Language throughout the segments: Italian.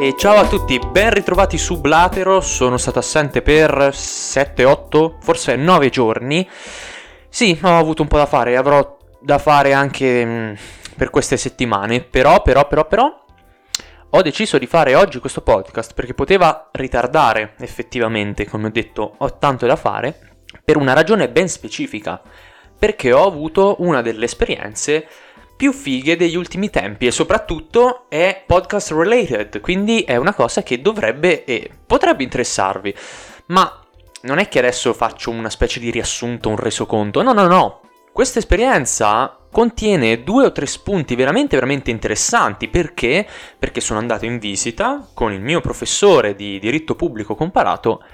E ciao a tutti, ben ritrovati su Blatero, sono stato assente per 7, 8, forse 9 giorni. Sì, ho avuto un po' da fare, avrò da fare anche mm, per queste settimane, però, però, però, però, ho deciso di fare oggi questo podcast perché poteva ritardare effettivamente, come ho detto, ho tanto da fare, per una ragione ben specifica, perché ho avuto una delle esperienze più fighe degli ultimi tempi e soprattutto è podcast related, quindi è una cosa che dovrebbe e potrebbe interessarvi. Ma non è che adesso faccio una specie di riassunto, un resoconto, no, no, no. Questa esperienza contiene due o tre spunti veramente veramente interessanti perché? Perché sono andato in visita con il mio professore di diritto pubblico comparato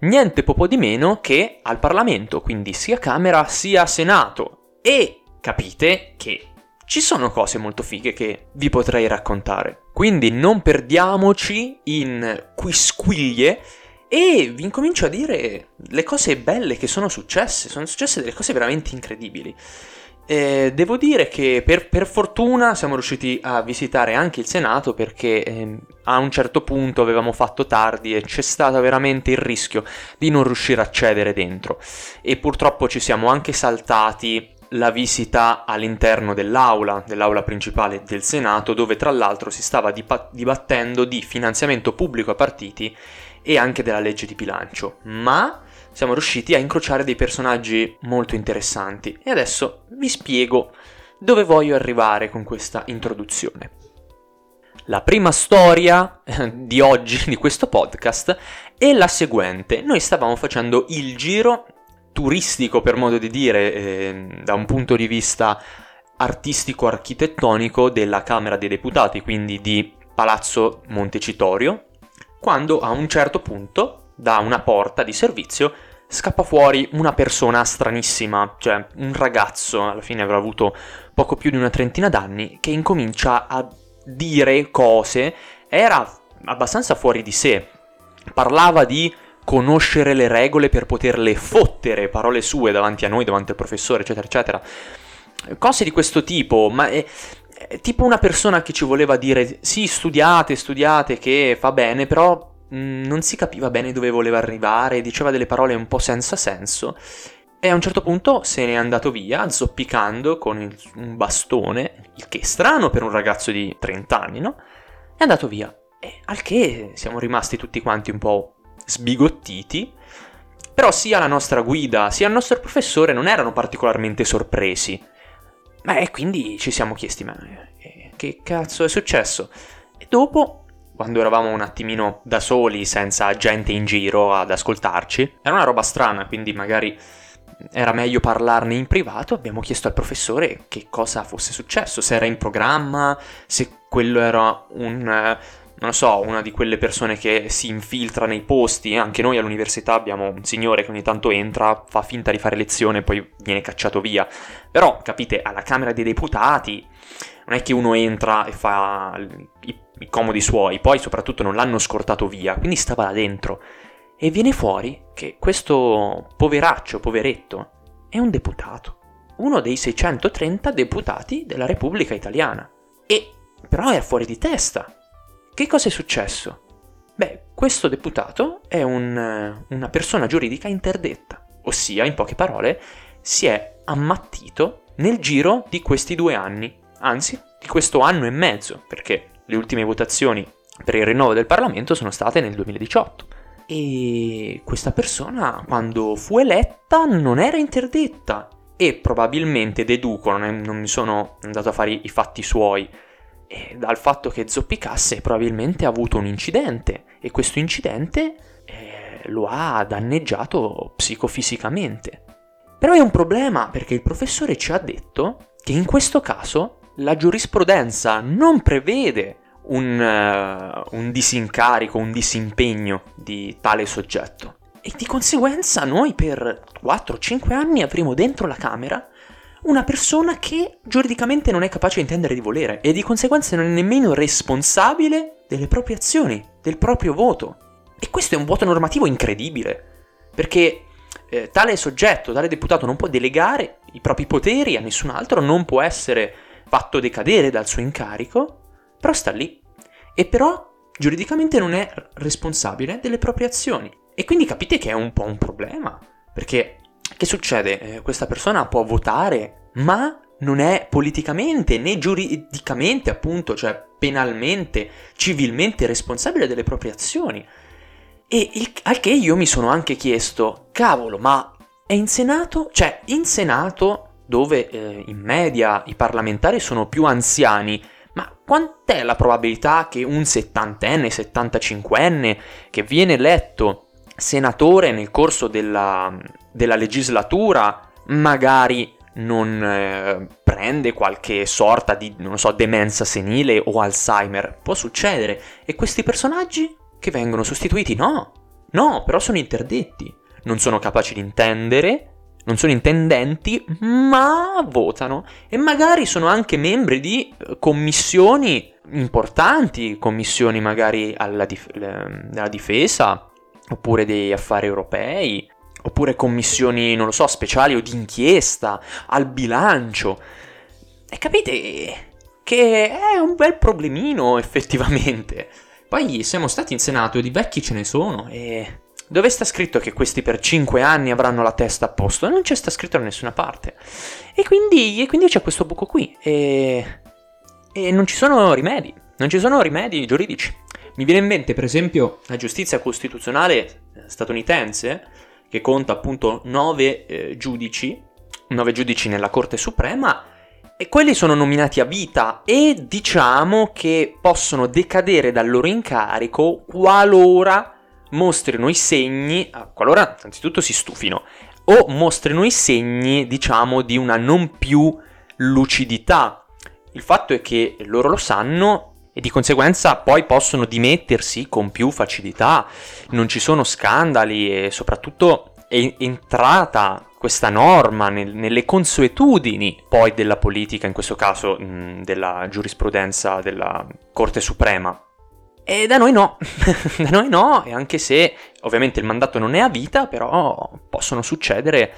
niente poco di meno che al Parlamento, quindi sia Camera sia Senato. E capite che ci sono cose molto fighe che vi potrei raccontare. Quindi non perdiamoci in quisquiglie e vi incomincio a dire le cose belle che sono successe. Sono successe delle cose veramente incredibili. Eh, devo dire che per, per, fortuna siamo riusciti a visitare anche il Senato perché eh, a un certo punto avevamo fatto tardi e c'è stato veramente il rischio di non riuscire a accedere dentro e purtroppo ci siamo anche saltati la visita all'interno dell'aula, dell'aula principale del Senato, dove tra l'altro si stava dibattendo di finanziamento pubblico a partiti e anche della legge di bilancio. Ma siamo riusciti a incrociare dei personaggi molto interessanti e adesso vi spiego dove voglio arrivare con questa introduzione. La prima storia eh, di oggi di questo podcast è la seguente. Noi stavamo facendo il giro turistico, per modo di dire, eh, da un punto di vista artistico-architettonico della Camera dei Deputati, quindi di Palazzo Montecitorio, quando a un certo punto, da una porta di servizio, scappa fuori una persona stranissima, cioè un ragazzo, alla fine avrà avuto poco più di una trentina d'anni, che incomincia a dire cose, era abbastanza fuori di sé, parlava di conoscere le regole per poterle fottere, parole sue davanti a noi, davanti al professore, eccetera, eccetera. Cose di questo tipo, ma è, è tipo una persona che ci voleva dire sì, studiate, studiate, che fa bene, però mh, mm, non si capiva bene dove voleva arrivare, diceva delle parole un po' senza senso. E a un certo punto se n'è andato via, zoppicando con il, un bastone, il che è strano per un ragazzo di 30 anni, no? È andato via. E al che siamo rimasti tutti quanti un po' sbigottiti, però sia la nostra guida sia il nostro professore non erano particolarmente sorpresi. E quindi ci siamo chiesti, ma eh, che cazzo è successo? E dopo, quando eravamo un attimino da soli, senza gente in giro ad ascoltarci, era una roba strana, quindi magari era meglio parlarne in privato, abbiamo chiesto al professore che cosa fosse successo, se era in programma, se quello era un non so, una di quelle persone che si infiltra nei posti, anche noi all'università abbiamo un signore che ogni tanto entra, fa finta di fare lezione e poi viene cacciato via. Però, capite, alla Camera dei Deputati non è che uno entra e fa i, i comodi suoi, poi soprattutto non l'hanno scortato via, quindi stava là dentro. E viene fuori che questo poveraccio, poveretto, è un deputato. Uno dei 630 deputati della Repubblica Italiana. E però è fuori di testa che cosa è successo? Beh, questo deputato è un, una persona giuridica interdetta, ossia, in poche parole, si è ammattito nel giro di questi due anni, anzi, di questo anno e mezzo, perché le ultime votazioni per il rinnovo del Parlamento sono state nel 2018. E questa persona, quando fu eletta, non era interdetta. E probabilmente deduco, non, è, non mi sono andato a fare i fatti suoi, e dal fatto che zoppicasse probabilmente ha avuto un incidente e questo incidente eh, lo ha danneggiato psicofisicamente. Però è un problema perché il professore ci ha detto che in questo caso la giurisprudenza non prevede un, uh, un disincarico, un disimpegno di tale soggetto. E di conseguenza noi per 4-5 anni avremo dentro la Camera una persona che giuridicamente non è capace di intendere di volere e di conseguenza non è nemmeno responsabile delle proprie azioni, del proprio voto. E questo è un vuoto normativo incredibile, perché eh, tale soggetto, tale deputato non può delegare i propri poteri a nessun altro, non può essere fatto decadere dal suo incarico, però sta lì. E però giuridicamente non è responsabile delle proprie azioni. E quindi capite che è un po' un problema, perché che succede? Eh, questa persona può votare, ma non è politicamente né giuridicamente, appunto, cioè penalmente, civilmente responsabile delle proprie azioni. E il, al che io mi sono anche chiesto, cavolo, ma è in Senato? Cioè, in Senato, dove eh, in media i parlamentari sono più anziani, ma quant'è la probabilità che un settantenne, settantacinquenne che viene eletto senatore nel corso della, della legislatura magari non eh, prende qualche sorta di, non so, demenza senile o Alzheimer. Può succedere. E questi personaggi che vengono sostituiti? No. No, però sono interdetti. Non sono capaci di intendere, non sono intendenti, ma votano. E magari sono anche membri di eh, commissioni importanti, commissioni magari dif- della difesa, oppure degli affari europei, oppure commissioni, non lo so, speciali o d'inchiesta, al bilancio. E capite che è un bel problemino effettivamente. Poi siamo stati in Senato e di vecchi ce ne sono e... Dove sta scritto che questi per 5 anni avranno la testa a posto? Non c'è sta scritto da nessuna parte. E quindi, e quindi c'è questo buco qui. E... e non ci sono rimedi. Non ci sono rimedi giuridici. Mi viene in mente, per esempio, la giustizia costituzionale statunitense che conta appunto nove eh, giudici, nove giudici nella Corte Suprema, e quelli sono nominati a vita e diciamo che possono decadere dal loro incarico qualora mostrino i segni, qualora anzitutto si stufino, o mostrino i segni, diciamo, di una non più lucidità. Il fatto è che loro lo sanno e di conseguenza poi possono dimettersi con più facilità, non ci sono scandali e soprattutto è entrata questa norma nel, nelle consuetudini poi della politica, in questo caso mh, della giurisprudenza della Corte Suprema. E da noi no, da noi no, e anche se ovviamente il mandato non è a vita, però possono succedere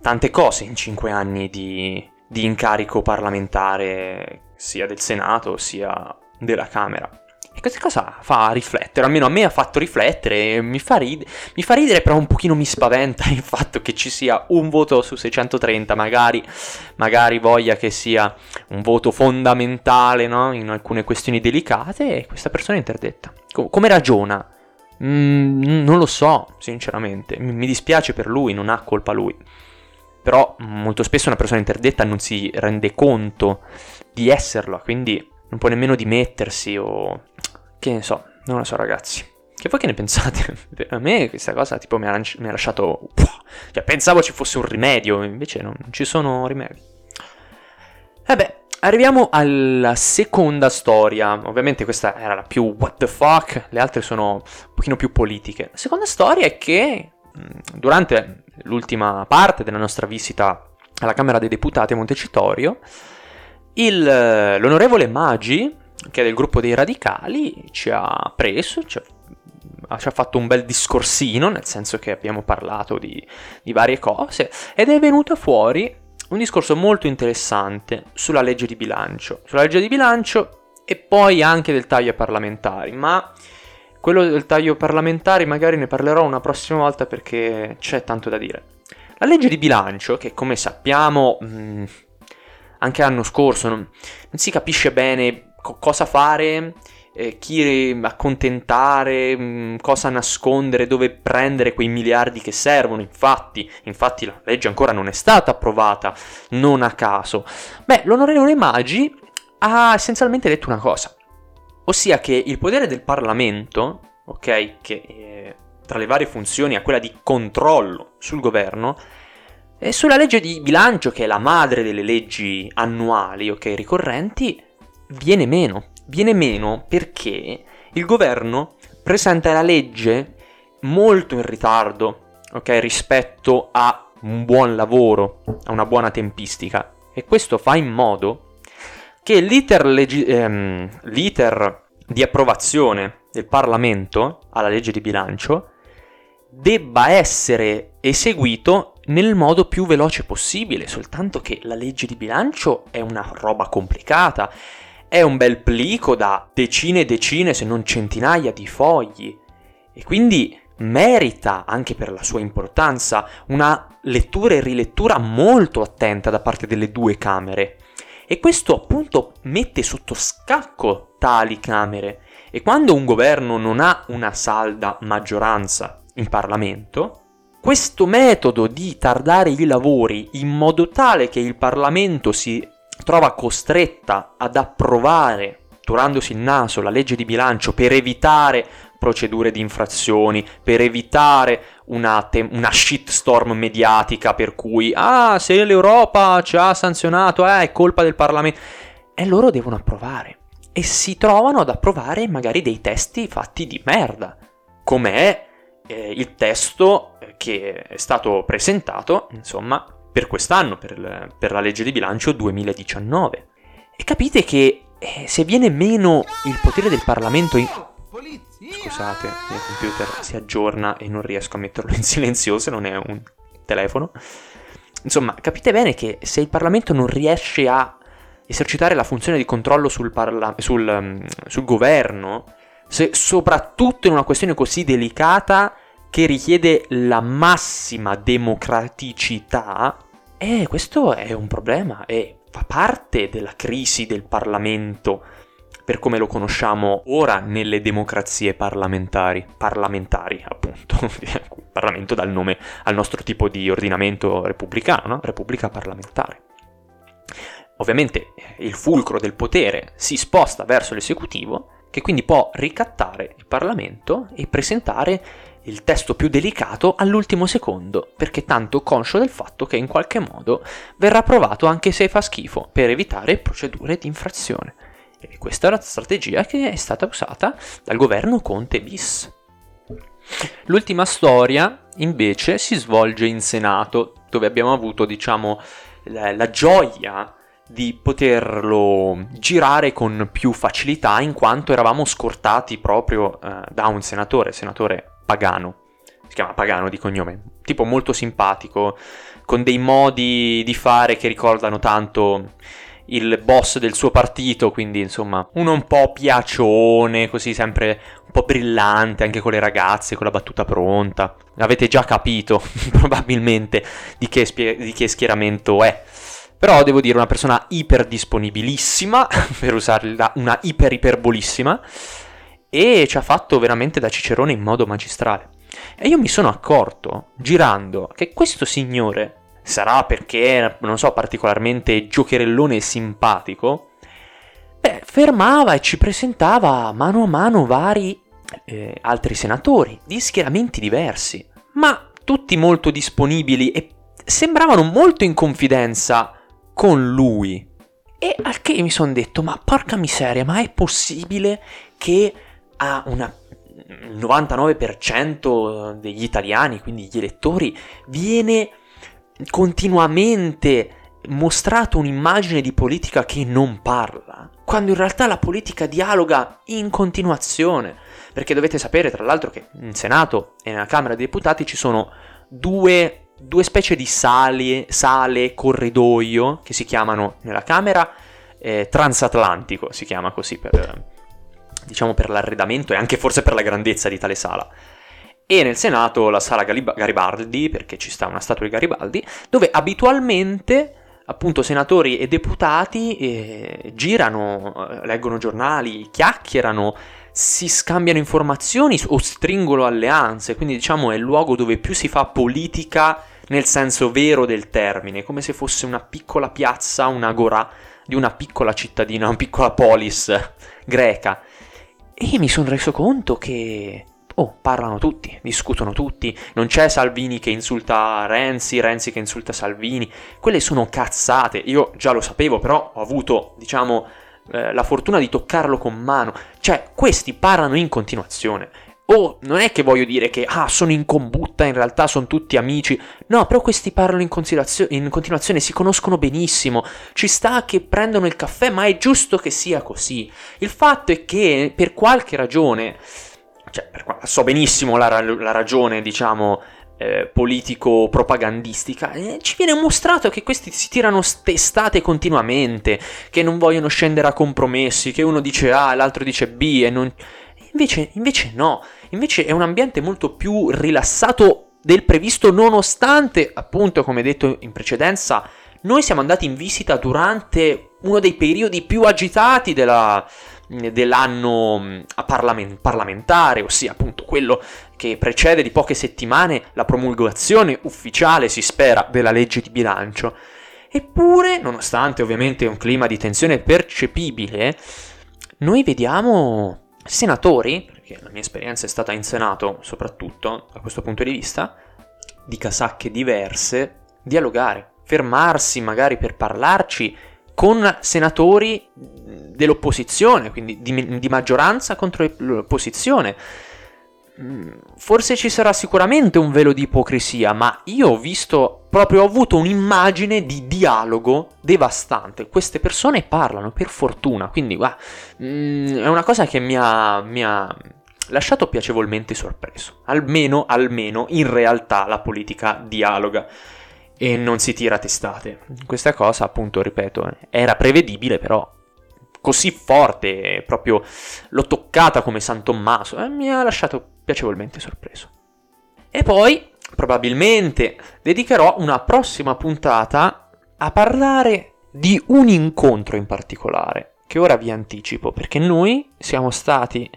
tante cose in cinque anni di, di incarico parlamentare, sia del Senato sia della Camera. E questa cosa fa riflettere, almeno a me ha fatto riflettere, mi fa, ride- mi fa ridere, però un pochino mi spaventa il fatto che ci sia un voto su 630, magari, magari voglia che sia un voto fondamentale no? in alcune questioni delicate e questa persona è interdetta. Com- come ragiona? Mm, non lo so, sinceramente, mi-, mi dispiace per lui, non ha colpa lui. Però molto spesso una persona interdetta non si rende conto di esserlo, quindi non può nemmeno dimettersi o... che ne so, non lo so ragazzi. Che voi che ne pensate? A me questa cosa tipo mi ha, mi ha lasciato... Cioè pensavo ci fosse un rimedio, invece non ci sono rimedi. Vabbè, arriviamo alla seconda storia. Ovviamente questa era la più what the fuck, le altre sono un pochino più politiche. La seconda storia è che durante l'ultima parte della nostra visita alla Camera dei Deputati a Montecitorio, il, eh, l'onorevole Maggi, che è del gruppo dei radicali, ci ha preso, ci ha, ci ha fatto un bel discorsino, nel senso che abbiamo parlato di, di varie cose, ed è venuto fuori un discorso molto interessante sulla legge di bilancio, sulla legge di bilancio e poi anche del taglio parlamentari, ma quello del taglio parlamentari magari ne parlerò una prossima volta perché c'è tanto da dire. La legge di bilancio, che come sappiamo mh, mm, anche l'anno scorso, non, non si capisce bene co- cosa fare, eh, chi accontentare, mh, mm, cosa nascondere, dove prendere quei miliardi che servono. Infatti, infatti la legge ancora non è stata approvata, non a caso. Beh, l'onorevole Maggi ha essenzialmente detto una cosa, ossia che il potere del Parlamento, ok, che eh, tra le varie funzioni ha quella di controllo sul governo, e sulla legge di bilancio, che è la madre delle leggi annuali, ok, ricorrenti, viene meno. Viene meno perché il governo presenta la legge molto in ritardo, ok, rispetto a un buon lavoro, a una buona tempistica. E questo fa in modo che l'iter, legi- ehm, l'iter di approvazione del Parlamento alla legge di bilancio debba essere eseguito nel modo più veloce possibile, soltanto che la legge di bilancio è una roba complicata, è un bel plico da decine e decine, se non centinaia di fogli. E quindi merita, anche per la sua importanza, una lettura e rilettura molto attenta da parte delle due Camere. E questo appunto mette sotto scacco tali Camere. E quando un governo non ha una salda maggioranza in Parlamento, questo metodo di tardare i lavori in modo tale che il Parlamento si trova costretta ad approvare, turandosi il naso, la legge di bilancio per evitare procedure di infrazioni, per evitare una, te- una shitstorm mediatica per cui, ah, se l'Europa ci ha sanzionato, eh, è colpa del Parlamento. E loro devono approvare. E si trovano ad approvare magari dei testi fatti di merda, com'è eh, il testo che è stato presentato, insomma, per quest'anno, per, per la legge di bilancio 2019. E capite che eh, se viene meno il potere del Parlamento in Scusate, il mio computer si aggiorna e non riesco a metterlo in silenzioso, non è un telefono. Insomma, capite bene che se il Parlamento non riesce a esercitare la funzione di controllo sul, parla- sul, um, sul governo, se soprattutto in una questione così delicata che richiede la massima democraticità, eh, questo è un problema e fa parte della crisi del Parlamento per come lo conosciamo ora nelle democrazie parlamentari, parlamentari appunto, Parlamento dà il nome al nostro tipo di ordinamento repubblicano, no? Repubblica parlamentare. Ovviamente il fulcro del potere si sposta verso l'esecutivo, che quindi può ricattare il Parlamento e presentare il testo più delicato all'ultimo secondo, perché tanto conscio del fatto che in qualche modo verrà approvato anche se fa schifo, per evitare procedure di infrazione. E questa è la strategia che è stata usata dal governo Conte bis. L'ultima storia invece si svolge in Senato, dove abbiamo avuto, diciamo, la, la gioia di poterlo girare con più facilità in quanto eravamo scortati proprio eh, da un senatore, senatore Pagano. Si chiama Pagano di cognome, tipo molto simpatico, con dei modi di fare che ricordano tanto il boss del suo partito, quindi insomma uno un po' piacione, così sempre un po' brillante anche con le ragazze, con la battuta pronta. Avete già capito probabilmente di che, spie- di che schieramento è. Però devo dire una persona iperdisponibilissima, per usarla, una iperiperbolissima, e ci ha fatto veramente da cicerone in modo magistrale. E io mi sono accorto, girando, che questo signore sarà perché, non so, particolarmente giocherellone e simpatico, beh, fermava e ci presentava mano a mano vari eh, altri senatori di schieramenti diversi, ma tutti molto disponibili e sembravano molto in confidenza con lui. E al che mi sono detto, ma porca miseria, ma è possibile che a una il 99% degli italiani, quindi gli elettori, viene continuamente mostrato un'immagine di politica che non parla, quando in realtà la politica dialoga in continuazione. Perché dovete sapere, tra l'altro, che in Senato e nella Camera dei Deputati ci sono due, due specie di sale, sale, corridoio, che si chiamano nella Camera eh, transatlantico, si chiama così per, diciamo, per l'arredamento e anche forse per la grandezza di tale sala. E nel Senato la sala Garibaldi, perché ci sta una statua di Garibaldi, dove abitualmente appunto senatori e deputati eh, girano, eh, leggono giornali, chiacchierano, si scambiano informazioni o stringono alleanze, quindi diciamo è il luogo dove più si fa politica nel senso vero del termine, come se fosse una piccola piazza, un'agora di una piccola cittadina, una piccola polis greca. E mi sono reso conto che Oh, parlano tutti, discutono tutti, non c'è Salvini che insulta Renzi, Renzi che insulta Salvini, quelle sono cazzate, io già lo sapevo, però ho avuto, diciamo, eh, la fortuna di toccarlo con mano, cioè questi parlano in continuazione. Oh, non è che voglio dire che, ah, sono in combutta, in realtà sono tutti amici. No, però questi parlano in, in continuazione, si conoscono benissimo. Ci sta che prendono il caffè, ma è giusto che sia così. Il fatto è che, per qualche ragione, cioè, so benissimo la, la ragione, diciamo, eh, politico-propagandistica, eh, ci viene mostrato che questi si tirano testate continuamente, che non vogliono scendere a compromessi, che uno dice A l'altro dice B e non... Invece, invece no, invece è un ambiente molto più rilassato del previsto nonostante, appunto, come detto in precedenza, noi siamo andati in visita durante uno dei periodi più agitati della, dell'anno mm, parlament- parlamentare, ossia appunto quello che precede di poche settimane la promulgazione ufficiale, si spera, della legge di bilancio. Eppure, nonostante ovviamente un clima di tensione percepibile, noi vediamo senatori, perché la mia esperienza è stata in Senato soprattutto da questo punto di vista, di casacche diverse, dialogare, fermarsi magari per parlarci con senatori dell'opposizione, quindi di, di maggioranza contro l'opposizione. Mm, forse ci sarà sicuramente un velo di ipocrisia, ma io ho visto, proprio ho avuto un'immagine di dialogo devastante. Queste persone parlano, per fortuna, quindi guarda, mm, è una cosa che mi ha, mi ha lasciato piacevolmente sorpreso. Almeno, almeno, in realtà la politica dialoga e non si tira testate. Questa cosa, appunto, ripeto, era prevedibile, però così forte, proprio l'ho toccata come San Tommaso, e mi ha lasciato piacevolmente sorpreso. E poi, probabilmente, dedicherò una prossima puntata a parlare di un incontro in particolare, che ora vi anticipo, perché noi siamo stati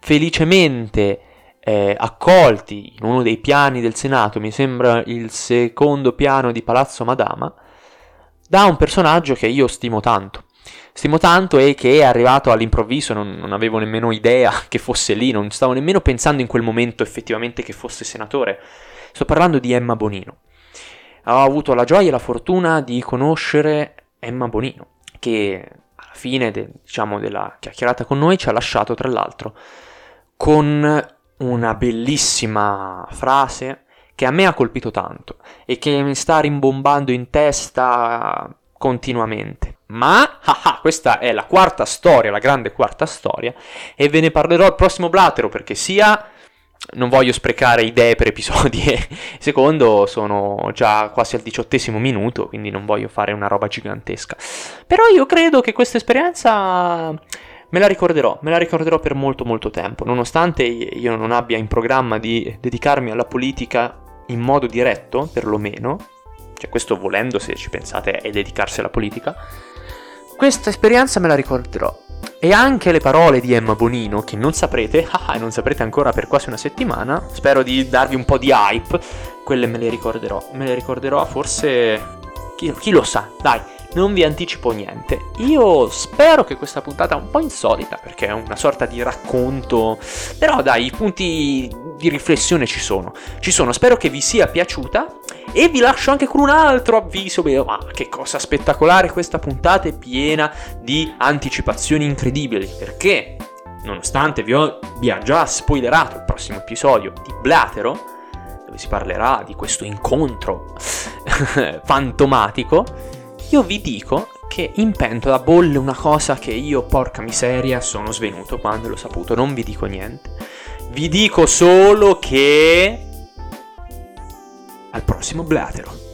felicemente eh, accolti in uno dei piani del Senato, mi sembra il secondo piano di Palazzo Madama, da un personaggio che io stimo tanto. Stimo tanto e che è arrivato all'improvviso, non, non avevo nemmeno idea che fosse lì, non stavo nemmeno pensando in quel momento effettivamente che fosse senatore. Sto parlando di Emma Bonino. Ho avuto la gioia e la fortuna di conoscere Emma Bonino, che alla fine de, diciamo, della chiacchierata con noi ci ha lasciato tra l'altro con una bellissima frase che a me ha colpito tanto e che mi sta rimbombando in testa continuamente. Ma ah, ah, questa è la quarta storia, la grande quarta storia, e ve ne parlerò al prossimo Blatero perché sia non voglio sprecare idee per episodi e secondo sono già quasi al diciottesimo minuto, quindi non voglio fare una roba gigantesca. Però io credo che questa esperienza me la ricorderò, me la ricorderò per molto molto tempo, nonostante io non abbia in programma di dedicarmi alla politica in modo diretto, perlomeno, cioè questo volendo se ci pensate è dedicarsi alla politica, questa esperienza me la ricorderò. E anche le parole di Emma Bonino, che non saprete, ah, non saprete ancora per quasi una settimana, spero di darvi un po' di hype, quelle me le ricorderò. Me le ricorderò forse... Chi, chi lo sa, dai, non vi anticipo niente. Io spero che questa puntata un po' insolita, perché è una sorta di racconto, però dai, i punti di riflessione ci sono. Ci sono, spero che vi sia piaciuta e vi lascio anche con un altro avviso, ma che cosa spettacolare questa puntata è piena di anticipazioni incredibili, perché nonostante vi ha già spoilerato il prossimo episodio di Blatero, dove si parlerà di questo incontro fantomatico, io vi dico che in pentola bolle una cosa che io, porca miseria, sono svenuto quando l'ho saputo. Non vi dico niente. Vi dico solo che... Al prossimo Blatero.